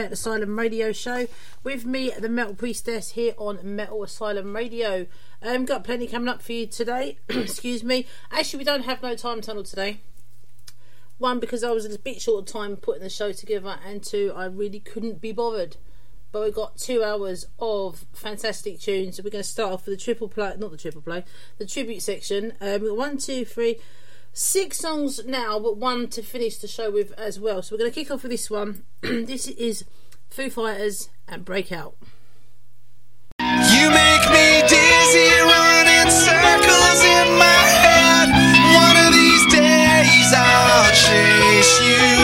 Metal Asylum Radio Show with me, the Metal Priestess, here on Metal Asylum Radio. Um, got plenty coming up for you today. Excuse me. Actually, we don't have no time tunnel today. One, because I was a bit short of time putting the show together, and two, I really couldn't be bothered. But we've got two hours of fantastic tunes. We're going to start off with the triple play, not the triple play, the tribute section. Um, one, two, three six songs now, but one to finish the show with as well. So we're going to kick off with this one. this is Foo Fighters and Breakout. You make me dizzy, running circles in my head. One of these days I'll chase you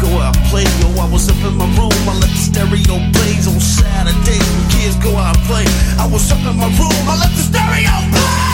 Go out I played, yo, I was up in my room, I let the stereo blaze on Saturday. kids go out and play. I was up in my room, I let the stereo blaze.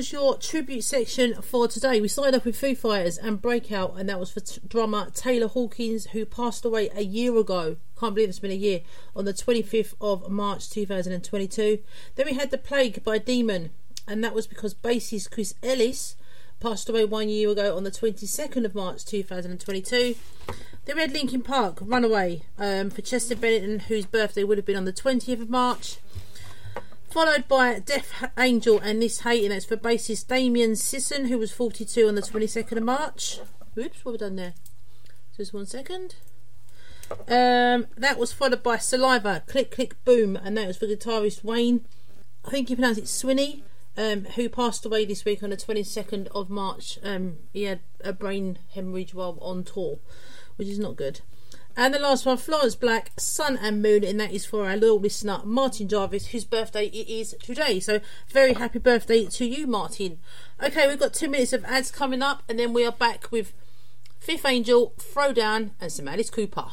Was your tribute section for today. We started up with Foo Fighters and Breakout, and that was for t- drummer Taylor Hawkins, who passed away a year ago. Can't believe it's been a year. On the 25th of March 2022. Then we had The Plague by Demon, and that was because bassist Chris Ellis passed away one year ago on the 22nd of March 2022. Then we had Linkin Park, Runaway, um, for Chester Bennington, whose birthday would have been on the 20th of March followed by Death Angel and This Hate, and that's for bassist Damien Sisson, who was 42 on the 22nd of March. Oops, what have we done there? Just one second. Um, that was followed by Saliva, Click Click Boom, and that was for guitarist Wayne. I think you pronounce it Swinny, um, who passed away this week on the 22nd of March. Um, he had a brain hemorrhage while on tour, which is not good. And the last one, Florence Black, Sun and Moon, and that is for our little listener, Martin Jarvis, whose birthday it is today. So, very happy birthday to you, Martin. Okay, we've got two minutes of ads coming up, and then we are back with Fifth Angel, Throwdown, and some Alice Cooper.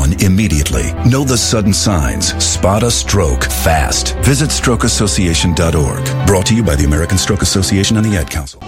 immediately. Know the sudden signs. Spot a stroke fast. Visit strokeassociation.org. Brought to you by the American Stroke Association and the Ad Council.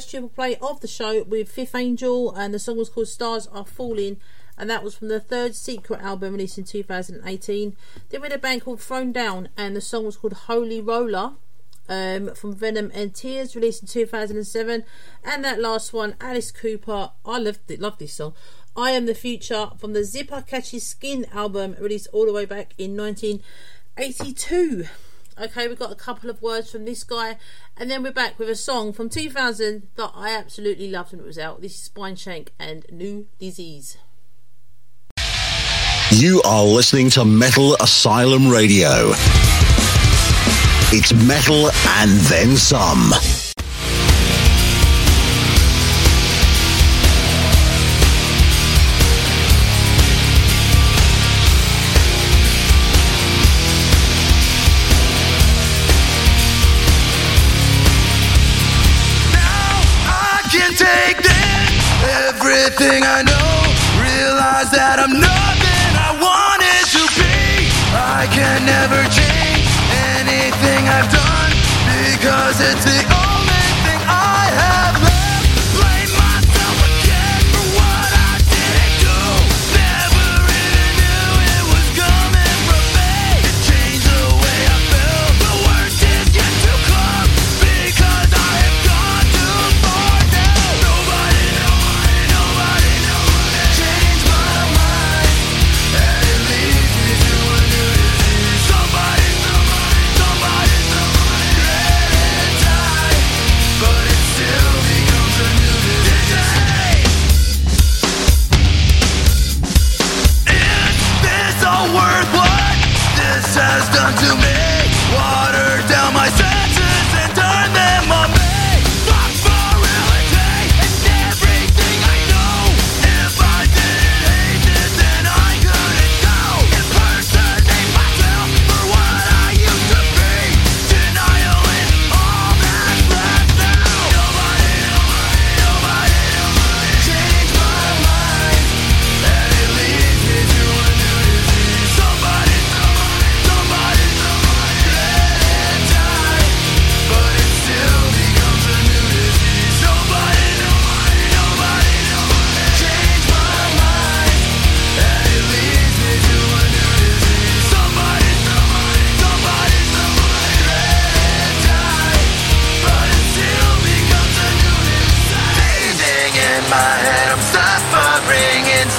first triple play of the show with Fifth Angel, and the song was called Stars Are Falling, and that was from the third Secret album released in 2018. Then we had a band called Throwdown, and the song was called Holy Roller. Um, from Venom and Tears, released in 2007, and that last one, Alice Cooper. I love loved this song. I Am the Future from the Zipper Catches Skin album, released all the way back in 1982. Okay, we've got a couple of words from this guy, and then we're back with a song from 2000 that I absolutely loved when it was out. This is Spineshank and New Disease. You are listening to Metal Asylum Radio. It's metal and then some. take this, everything I know, realize that I'm nothing I wanted to be. I can never change anything I've done because it's the only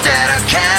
that I can't.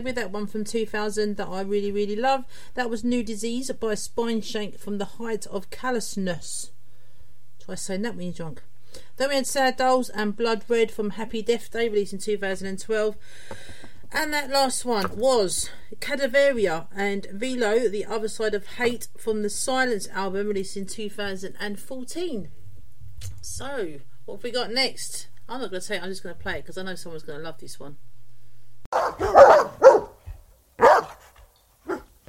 With, that one from 2000 that I really, really love. That was New Disease by Spineshank from the Height of Callousness. Try saying that when you're drunk. Then we had Sad Dolls and Blood Red from Happy Death Day, released in 2012. And that last one was Cadaveria and Velo, The Other Side of Hate from the Silence album, released in 2014. So, what have we got next? I'm not going to say it, I'm just going to play it because I know someone's going to love this one.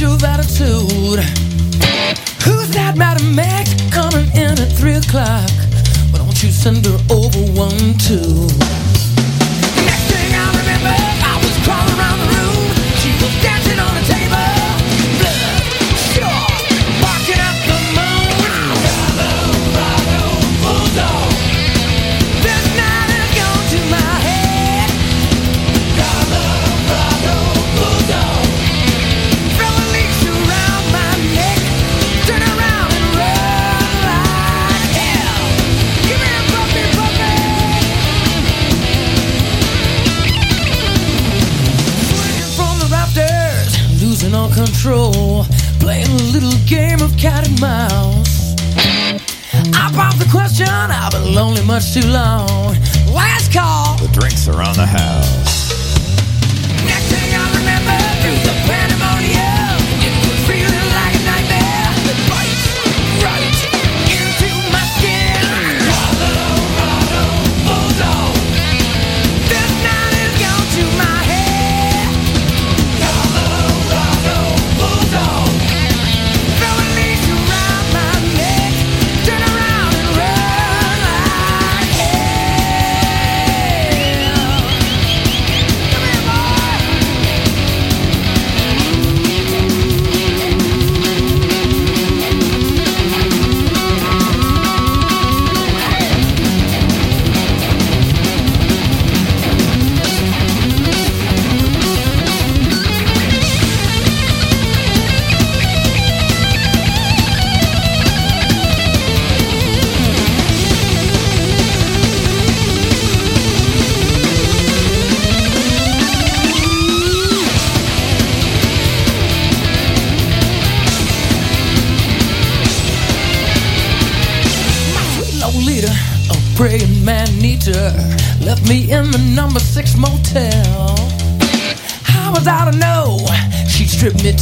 of attitude. Who's that Madam Mac coming in at three o'clock? Why don't you send her over one two? Little game of cat and mouse. I popped the question, I've been lonely much too long. Last call. The drinks are on the house.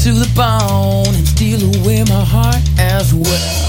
To the bone and steal away my heart as well.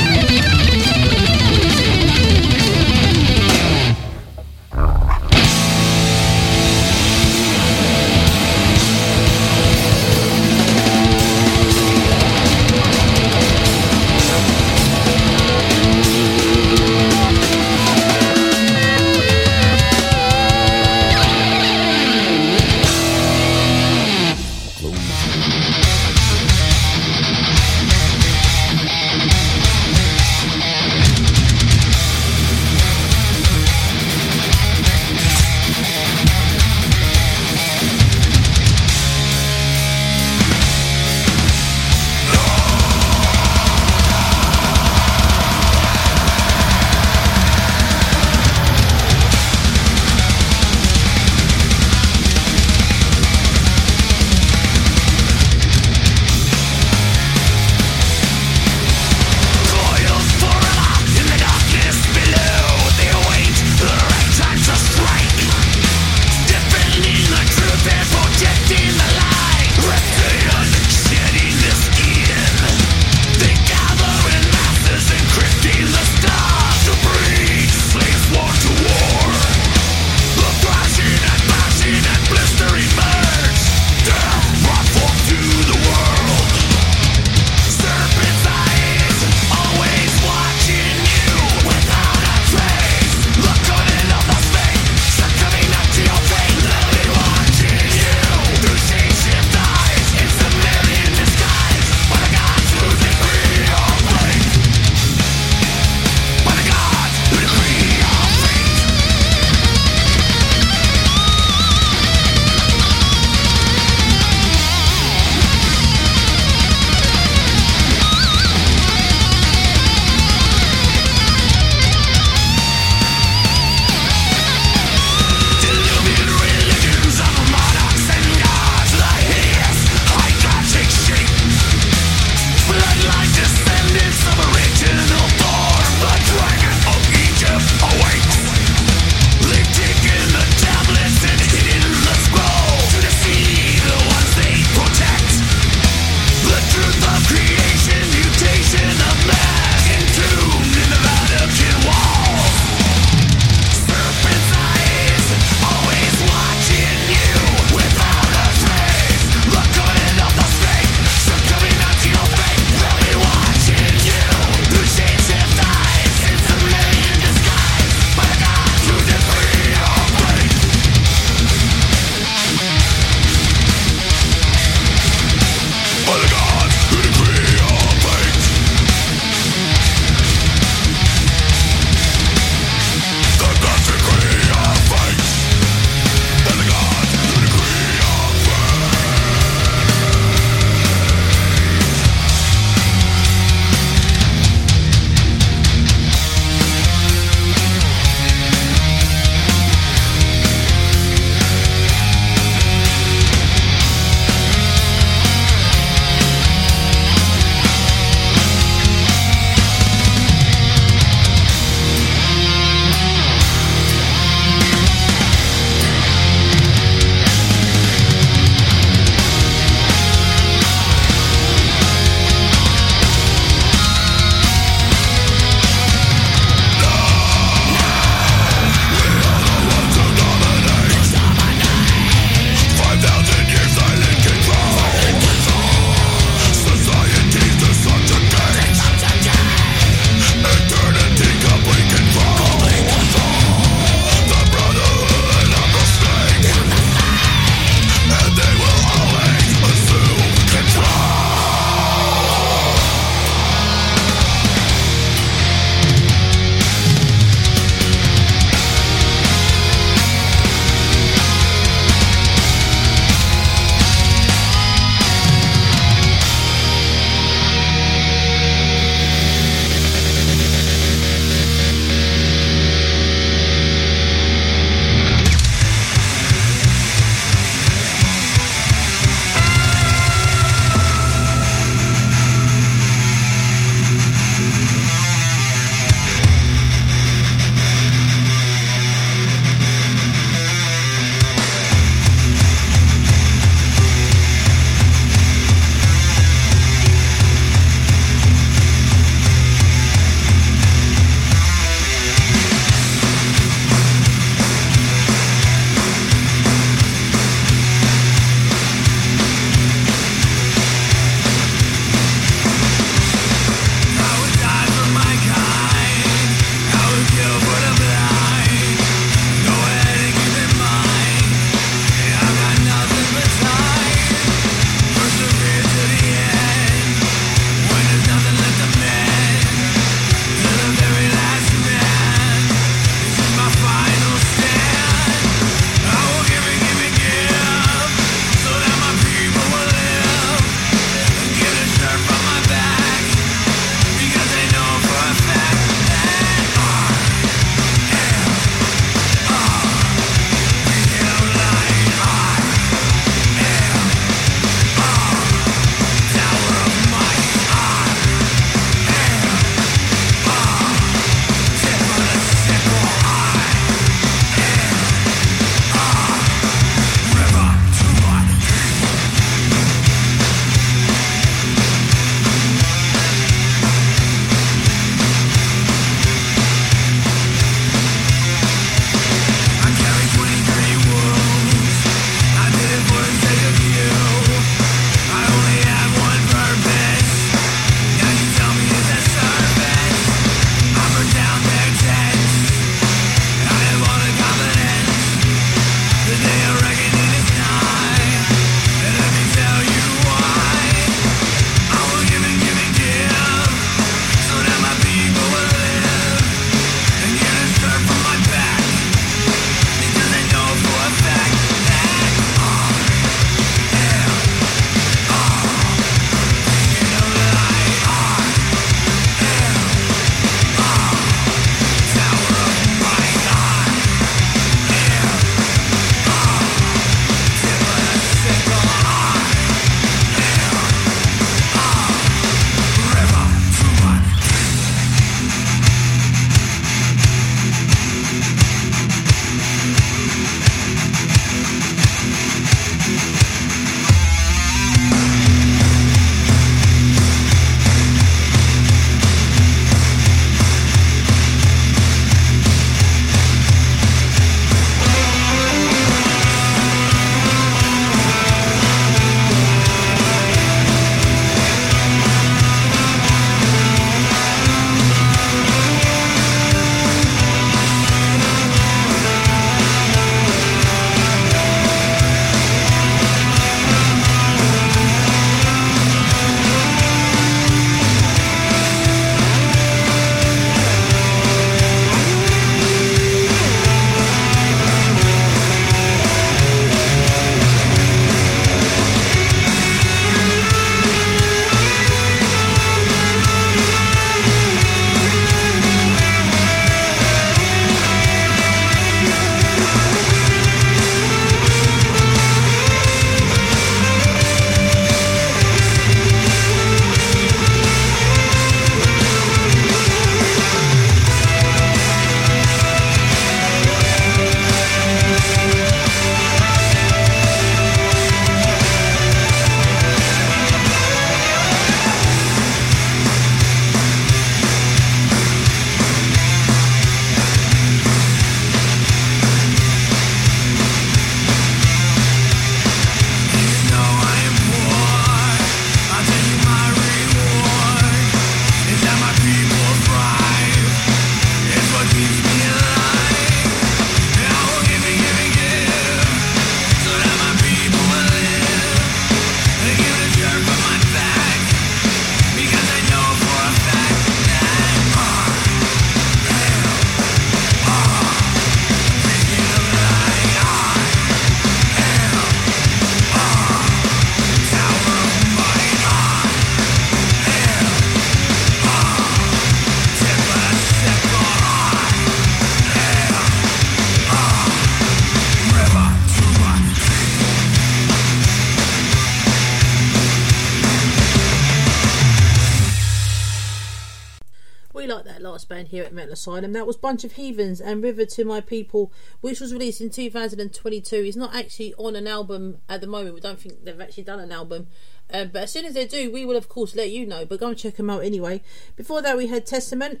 Last band here at Metal Asylum. That was Bunch of Heathens and River to My People, which was released in 2022. It's not actually on an album at the moment. We don't think they've actually done an album. Uh, but as soon as they do, we will of course let you know. But go and check them out anyway. Before that, we had Testament,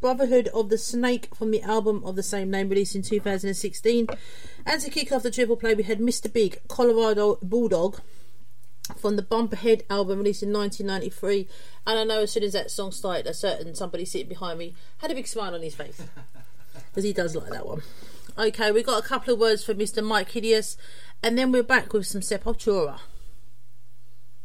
Brotherhood of the Snake from the album of the same name, released in 2016. And to kick off the triple play, we had Mr. Big, Colorado Bulldog from the Bump Ahead album released in 1993. And I know as soon as that song started, a certain somebody sitting behind me had a big smile on his face because he does like that one. Okay, we got a couple of words from Mr. Mike Hideous, and then we're back with some Sepultura.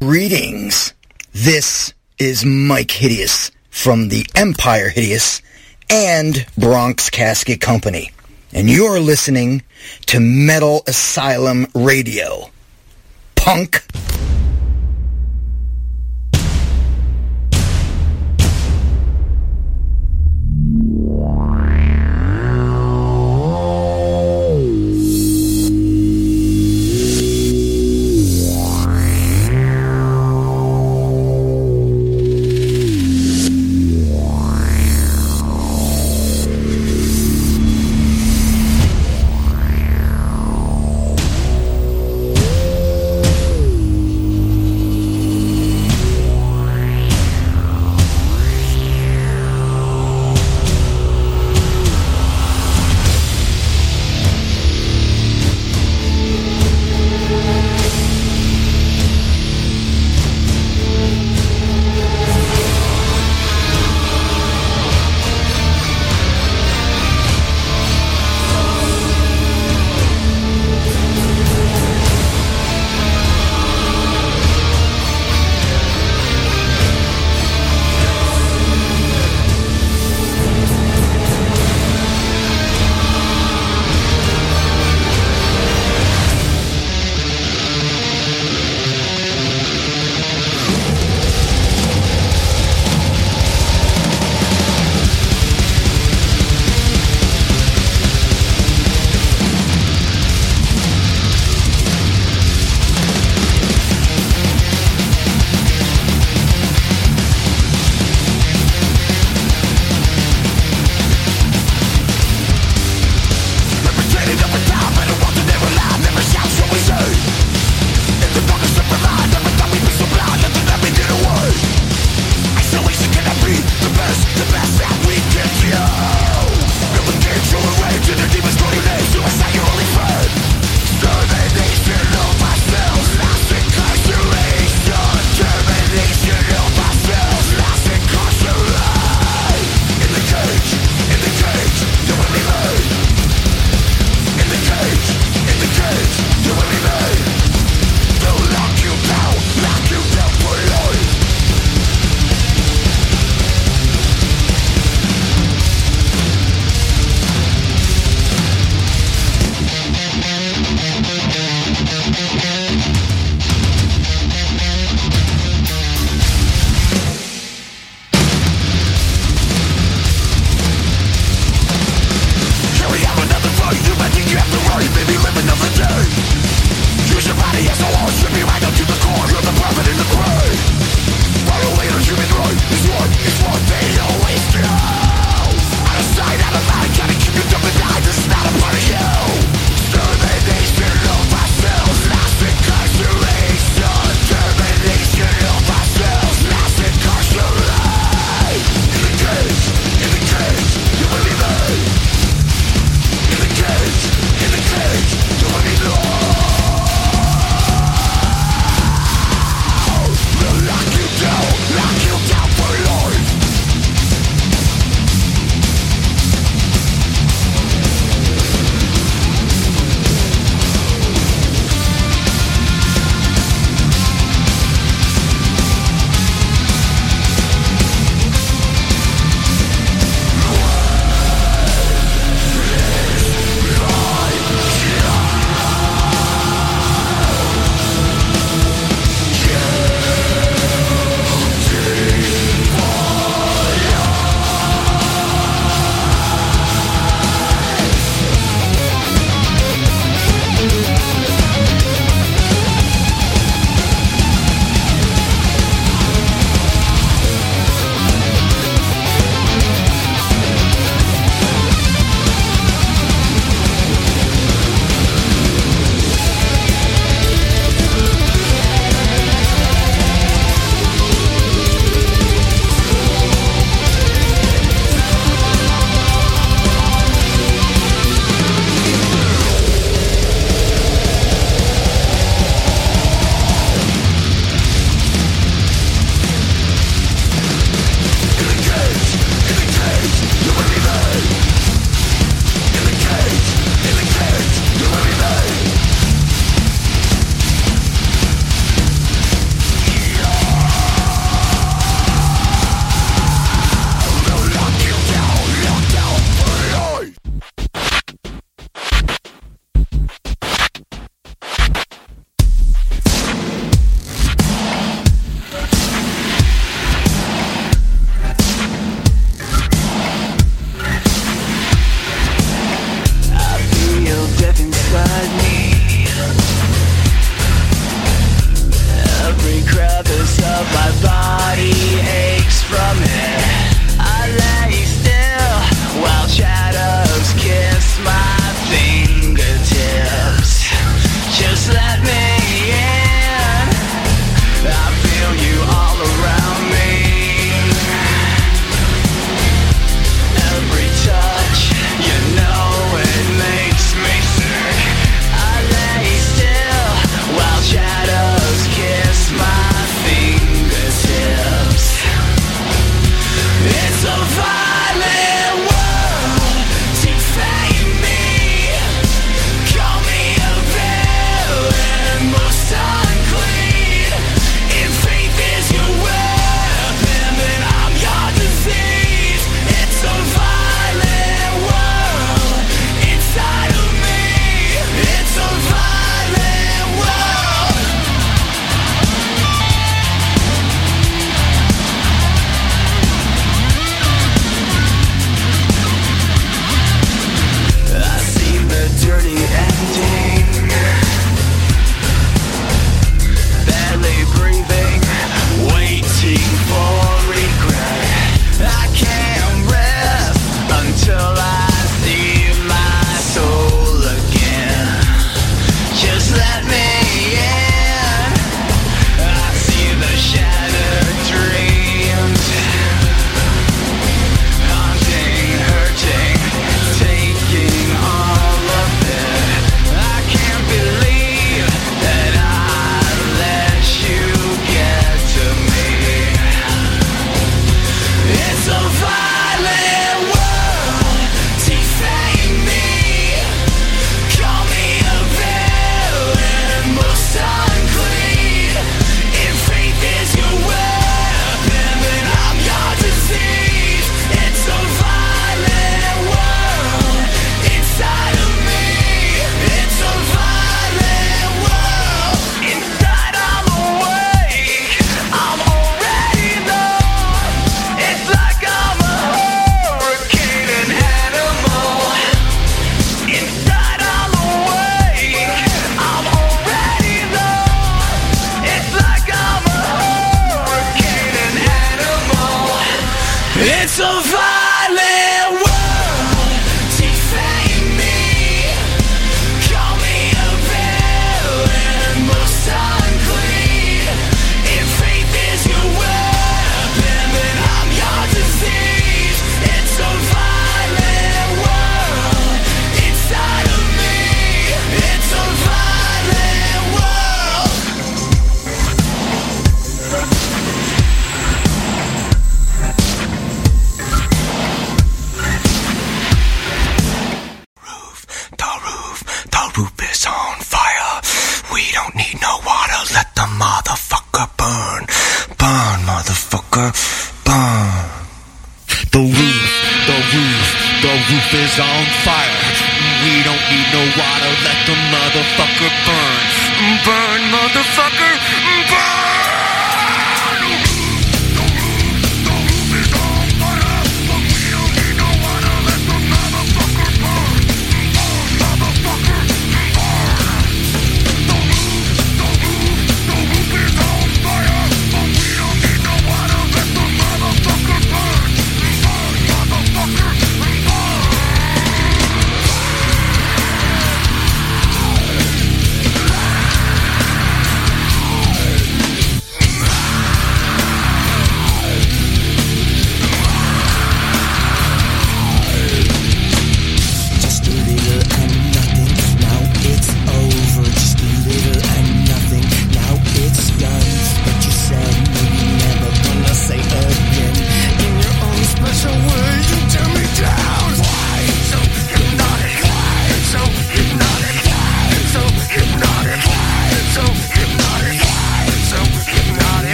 Greetings. This is Mike Hideous from the Empire Hideous and Bronx Casket Company. And you're listening to Metal Asylum Radio. Punk.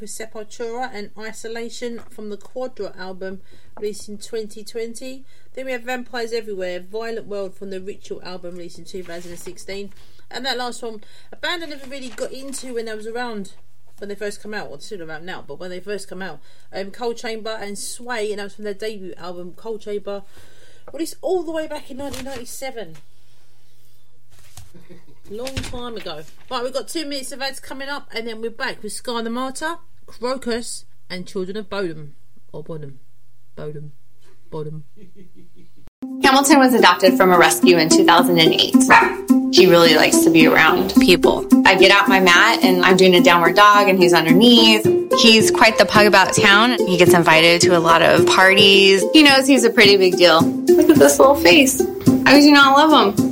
of Sepultura and Isolation from the Quadra album released in 2020. Then we have Vampires Everywhere, Violent World from the Ritual album released in 2016. And that last one, a band I never really got into when I was around when they first come out, well, still around now, but when they first come out, um, Coal Chamber and Sway, and that was from their debut album, Coal Chamber, released all the way back in 1997. Long time ago. Right, we've got two minutes of ads coming up, and then we're back with Scar the Martyr, Krokus, and Children of Bodom. Or Bodom. Bodom. Bodom. Hamilton was adopted from a rescue in 2008. He really likes to be around people. I get out my mat and I'm doing a downward dog and he's underneath. He's quite the pug about town. He gets invited to a lot of parties. He knows he's a pretty big deal. Look at this little face. I do not love him.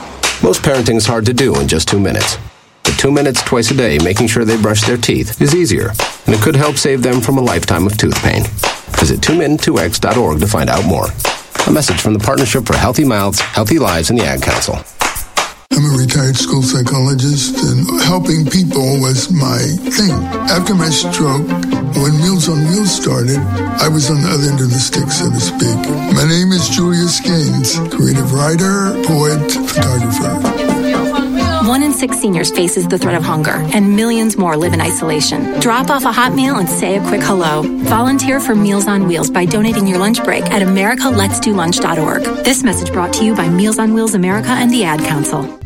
Most parenting is hard to do in just two minutes. But two minutes twice a day making sure they brush their teeth is easier, and it could help save them from a lifetime of tooth pain. Visit 2min2x.org to find out more. A message from the Partnership for Healthy Mouths, Healthy Lives, and the Ad Council. I'm a retired school psychologist, and helping people was my thing. After my stroke, when Meals on Wheels started, I was on the other end of the stick, so to speak. My name is Julius Gaines, creative writer, poet, photographer. One in six seniors faces the threat of hunger, and millions more live in isolation. Drop off a hot meal and say a quick hello. Volunteer for Meals on Wheels by donating your lunch break at americaletsdolunch.org. This message brought to you by Meals on Wheels America and the Ad Council.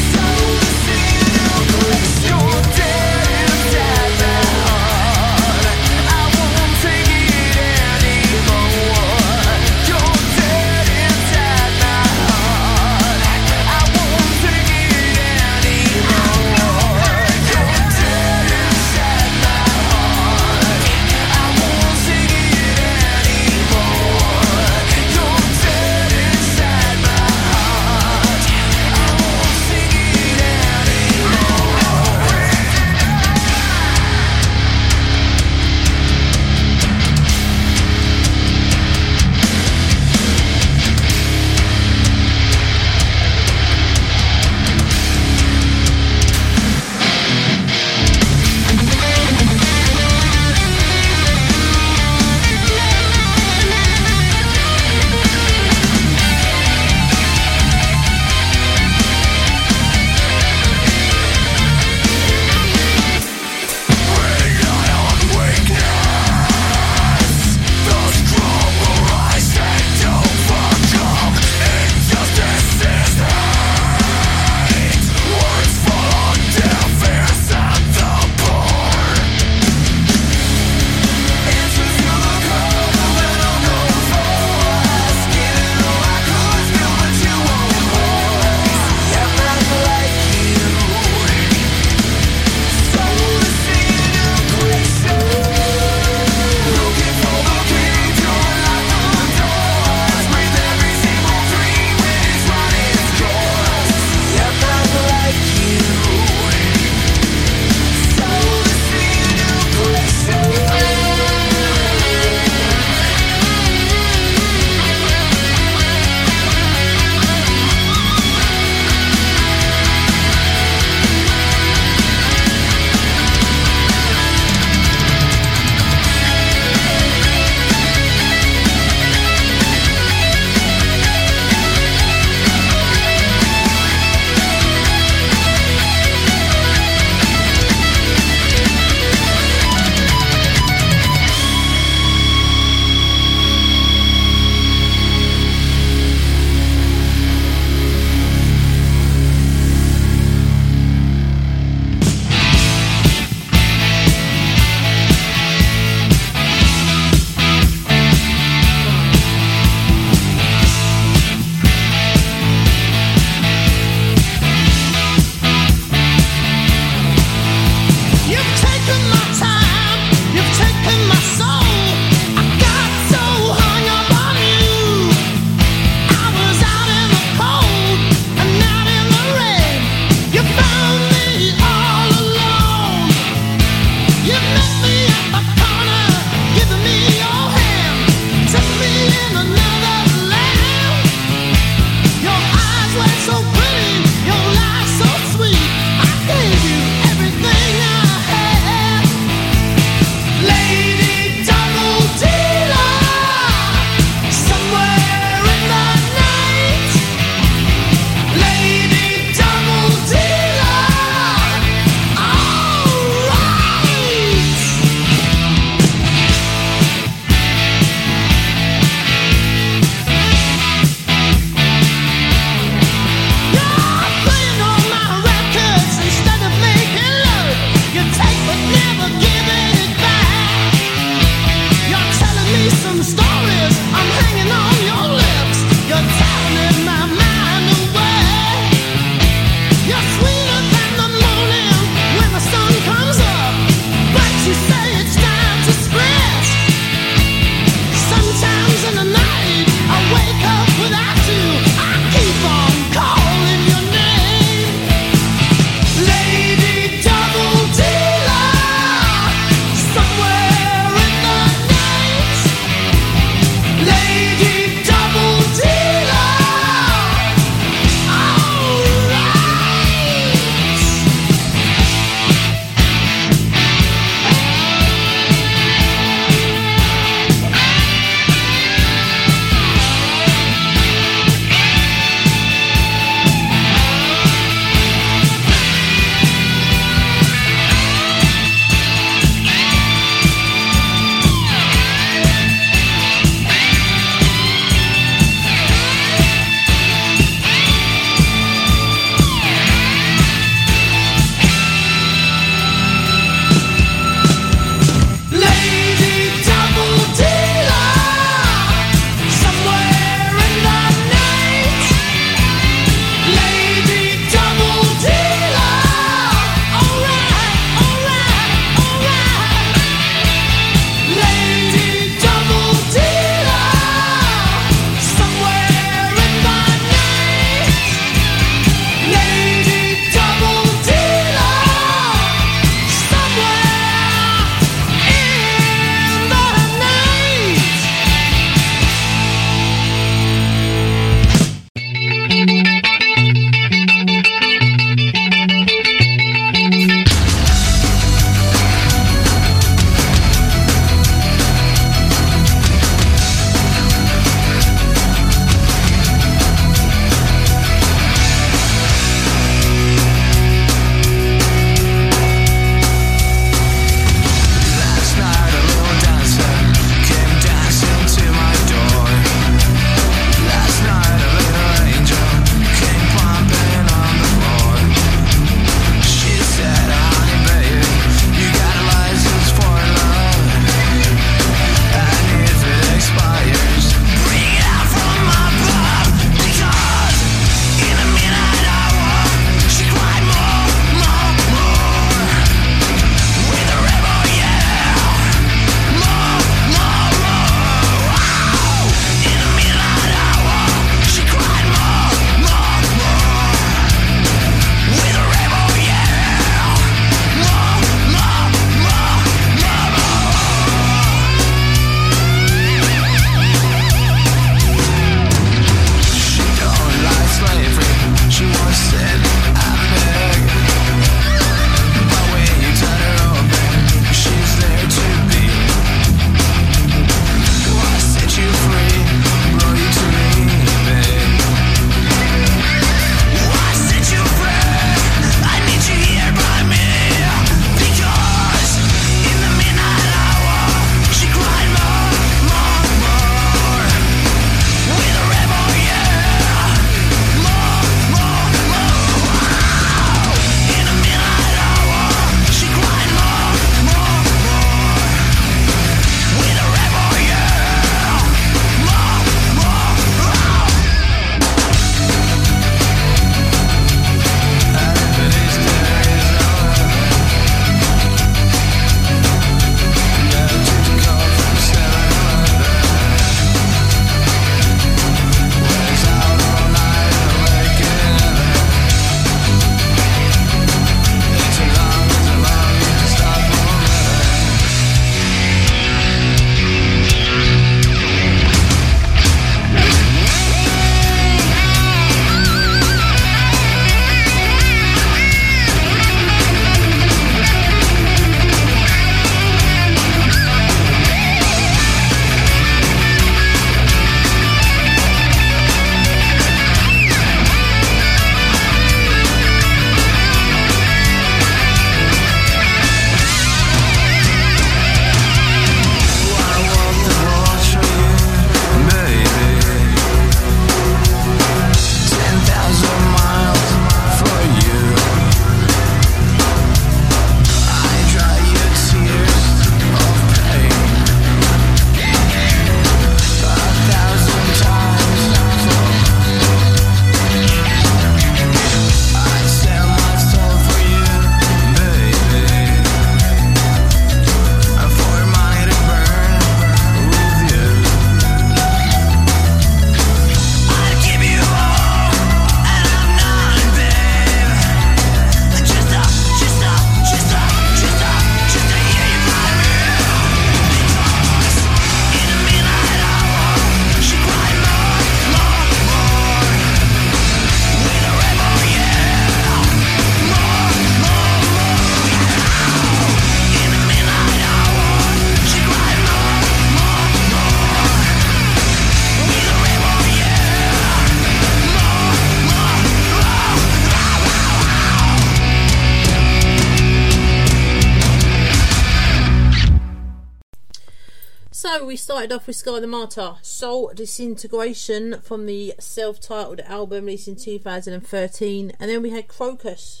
Started off with Scar the Martyr, Soul Disintegration from the self titled album released in 2013. And then we had Krokus.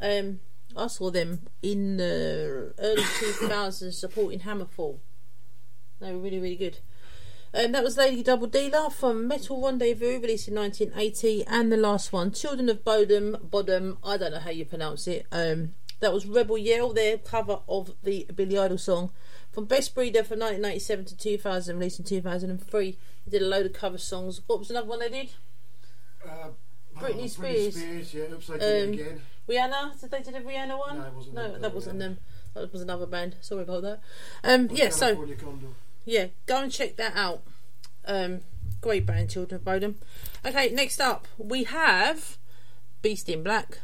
Um, I saw them in the early 2000s supporting Hammerfall. They were really, really good. Um, that was Lady Double Dealer from Metal Rendezvous, released in 1980, and the last one, Children of Bodom, Bodom, I don't know how you pronounce it. Um, that was Rebel Yell, their cover of the Billy Idol song from Bestbreeder from 1997 to 2000, released in 2003. They did a load of cover songs. What was another one they did? Uh, Britney oh, Spears. Spears, yeah, oops, I did Um, it again. Rihanna, did they do the Rihanna one? No, it wasn't No, them, that wasn't Rihanna. them. That was another band. Sorry about that. Um, yeah, so Condor. yeah, go and check that out. Um, great band, Children of Bodom. Okay, next up we have Beast in Black.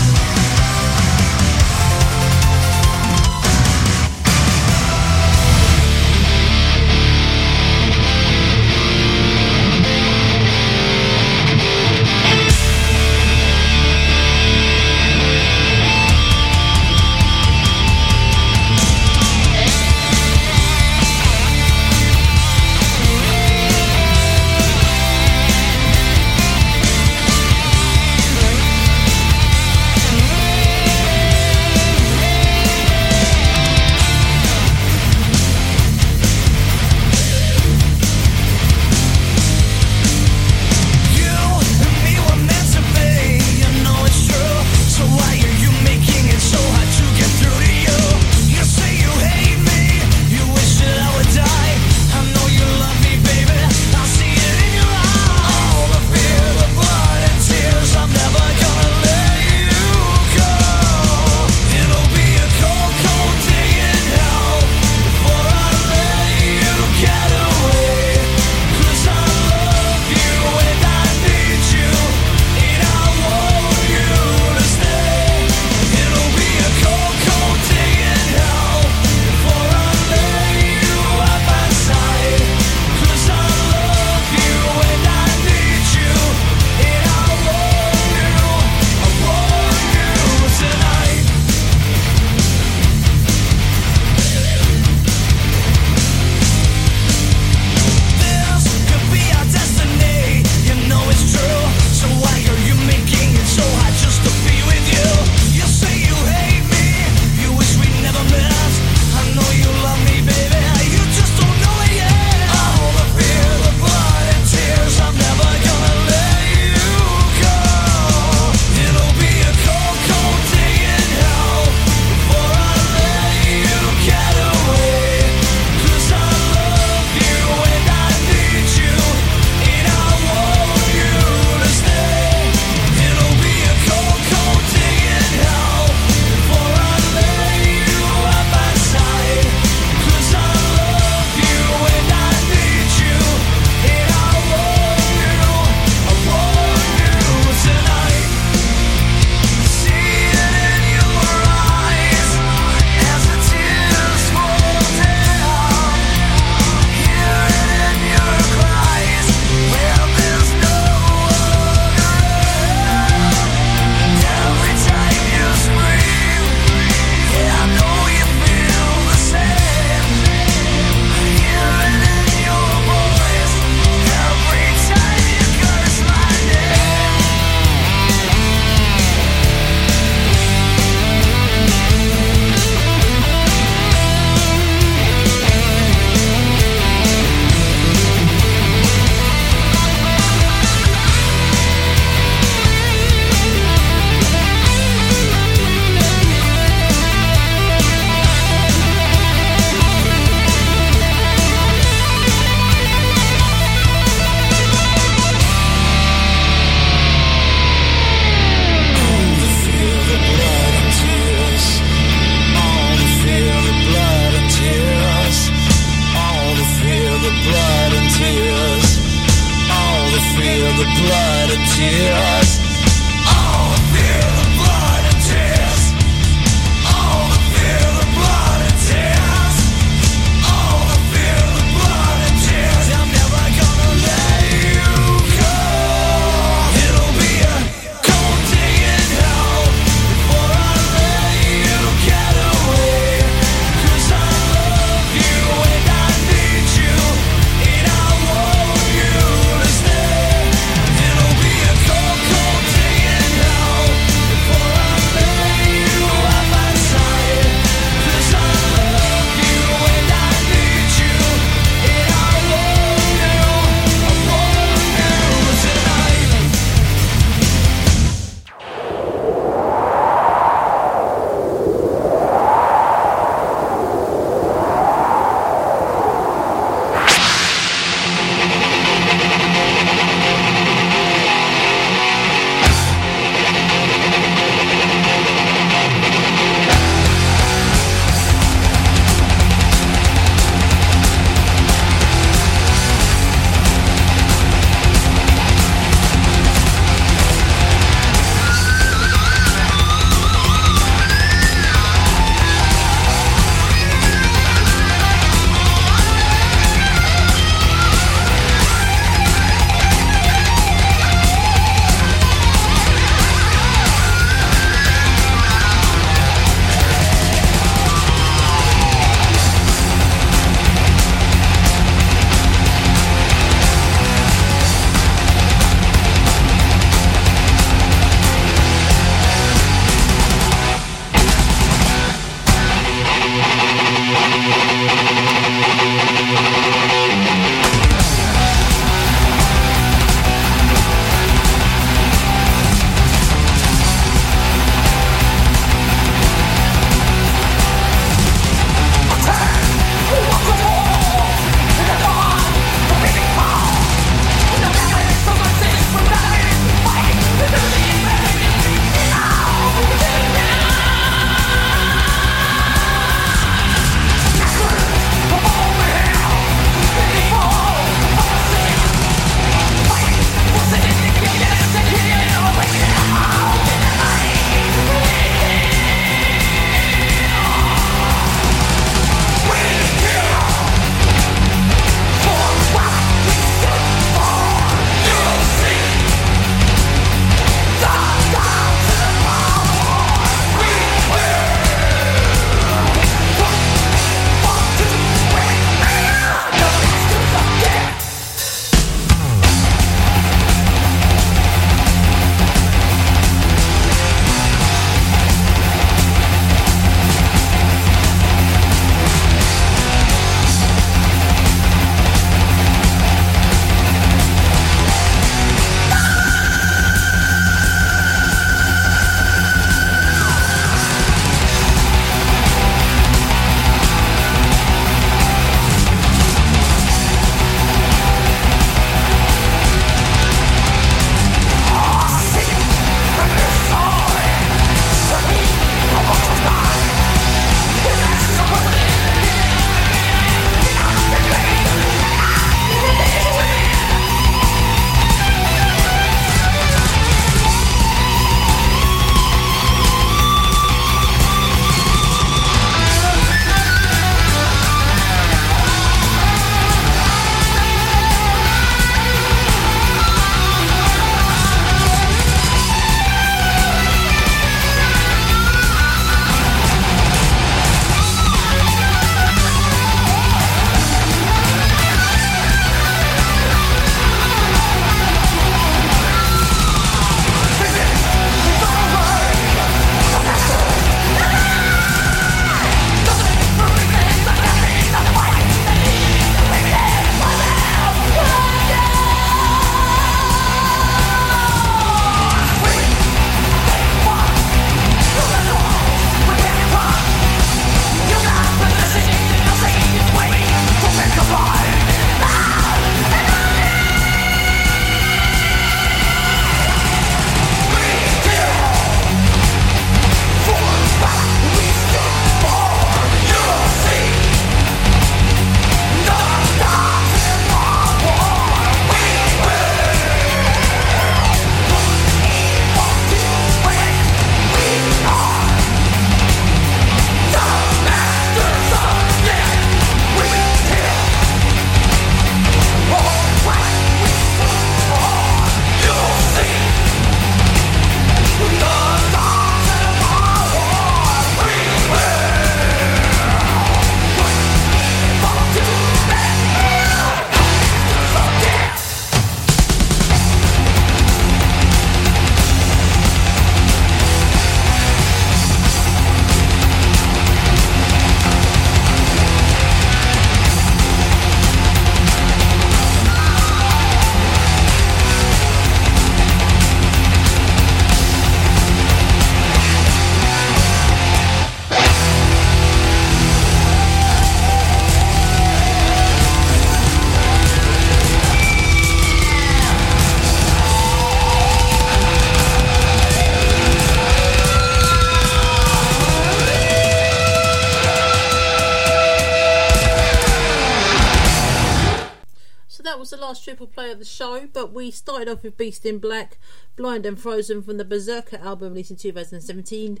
But we started off with Beast in Black, Blind and Frozen from the Berserker album released in 2017.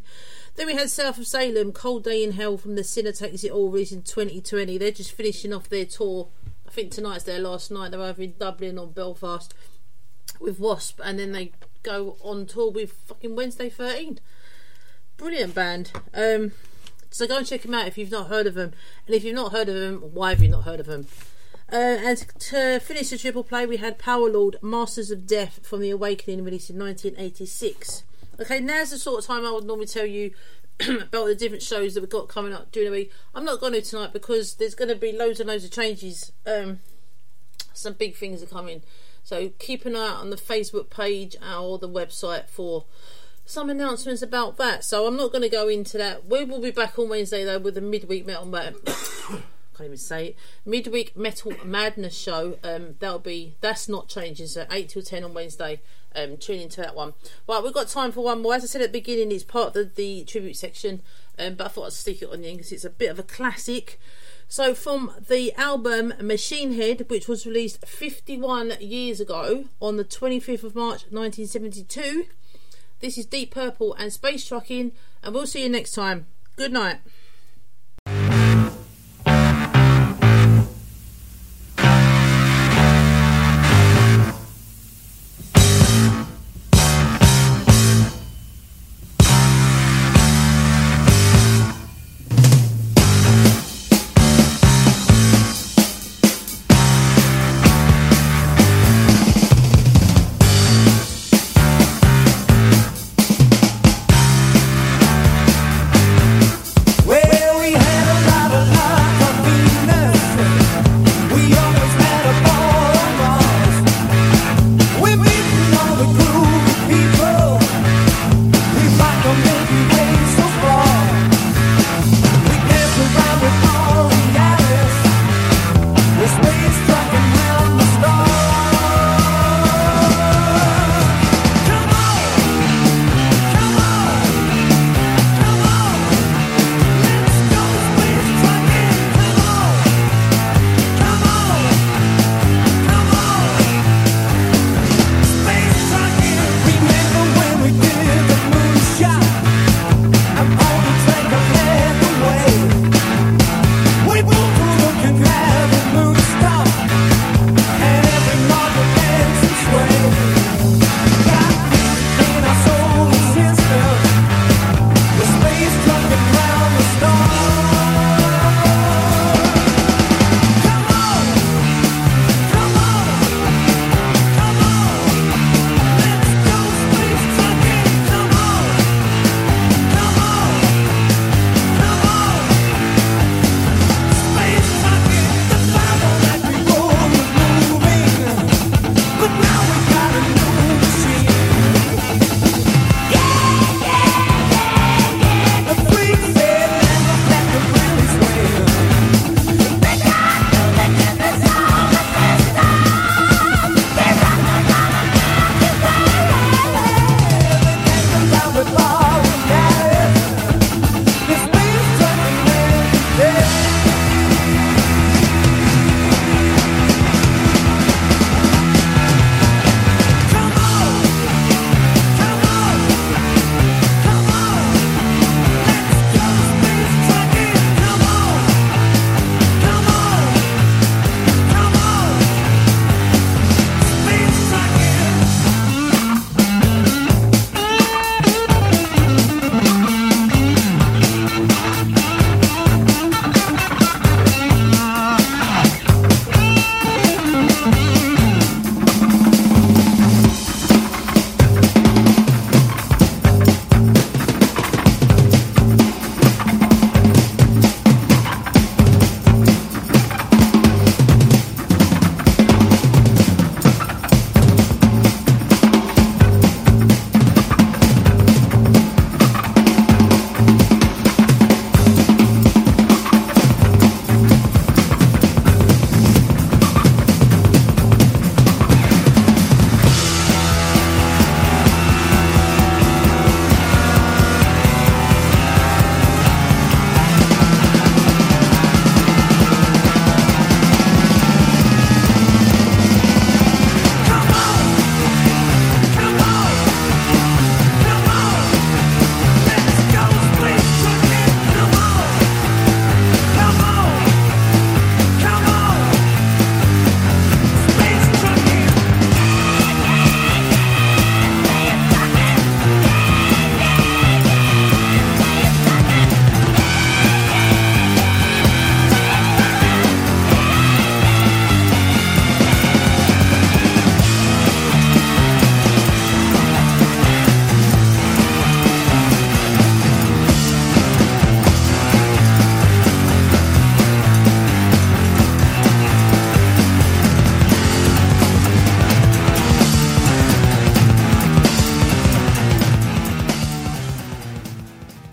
Then we had South of Salem, Cold Day in Hell from the Sinner Takes It All released in 2020. They're just finishing off their tour. I think tonight's their last night. They're either in Dublin or Belfast with Wasp, and then they go on tour with fucking Wednesday 13. Brilliant band. Um, so go and check them out if you've not heard of them. And if you've not heard of them, why have you not heard of them? Uh, and to finish the triple play, we had Powerlord, Masters of Death from The Awakening, released in 1986. Okay, now's the sort of time I would normally tell you about the different shows that we've got coming up during the week. I'm not going to tonight because there's going to be loads and loads of changes. Um, some big things are coming. So keep an eye out on the Facebook page or the website for some announcements about that. So I'm not going to go into that. We will be back on Wednesday though with the midweek metal. Ma- can't even say it. Midweek Metal Madness show. Um, that'll be that's not changing. So eight till ten on Wednesday. Um, tune into that one. Right, we've got time for one more. As I said at the beginning, it's part of the, the tribute section. Um, but I thought I'd stick it on the end because it's a bit of a classic. So from the album Machine Head, which was released 51 years ago on the 25th of March 1972. This is Deep Purple and Space Trucking, and we'll see you next time. Good night.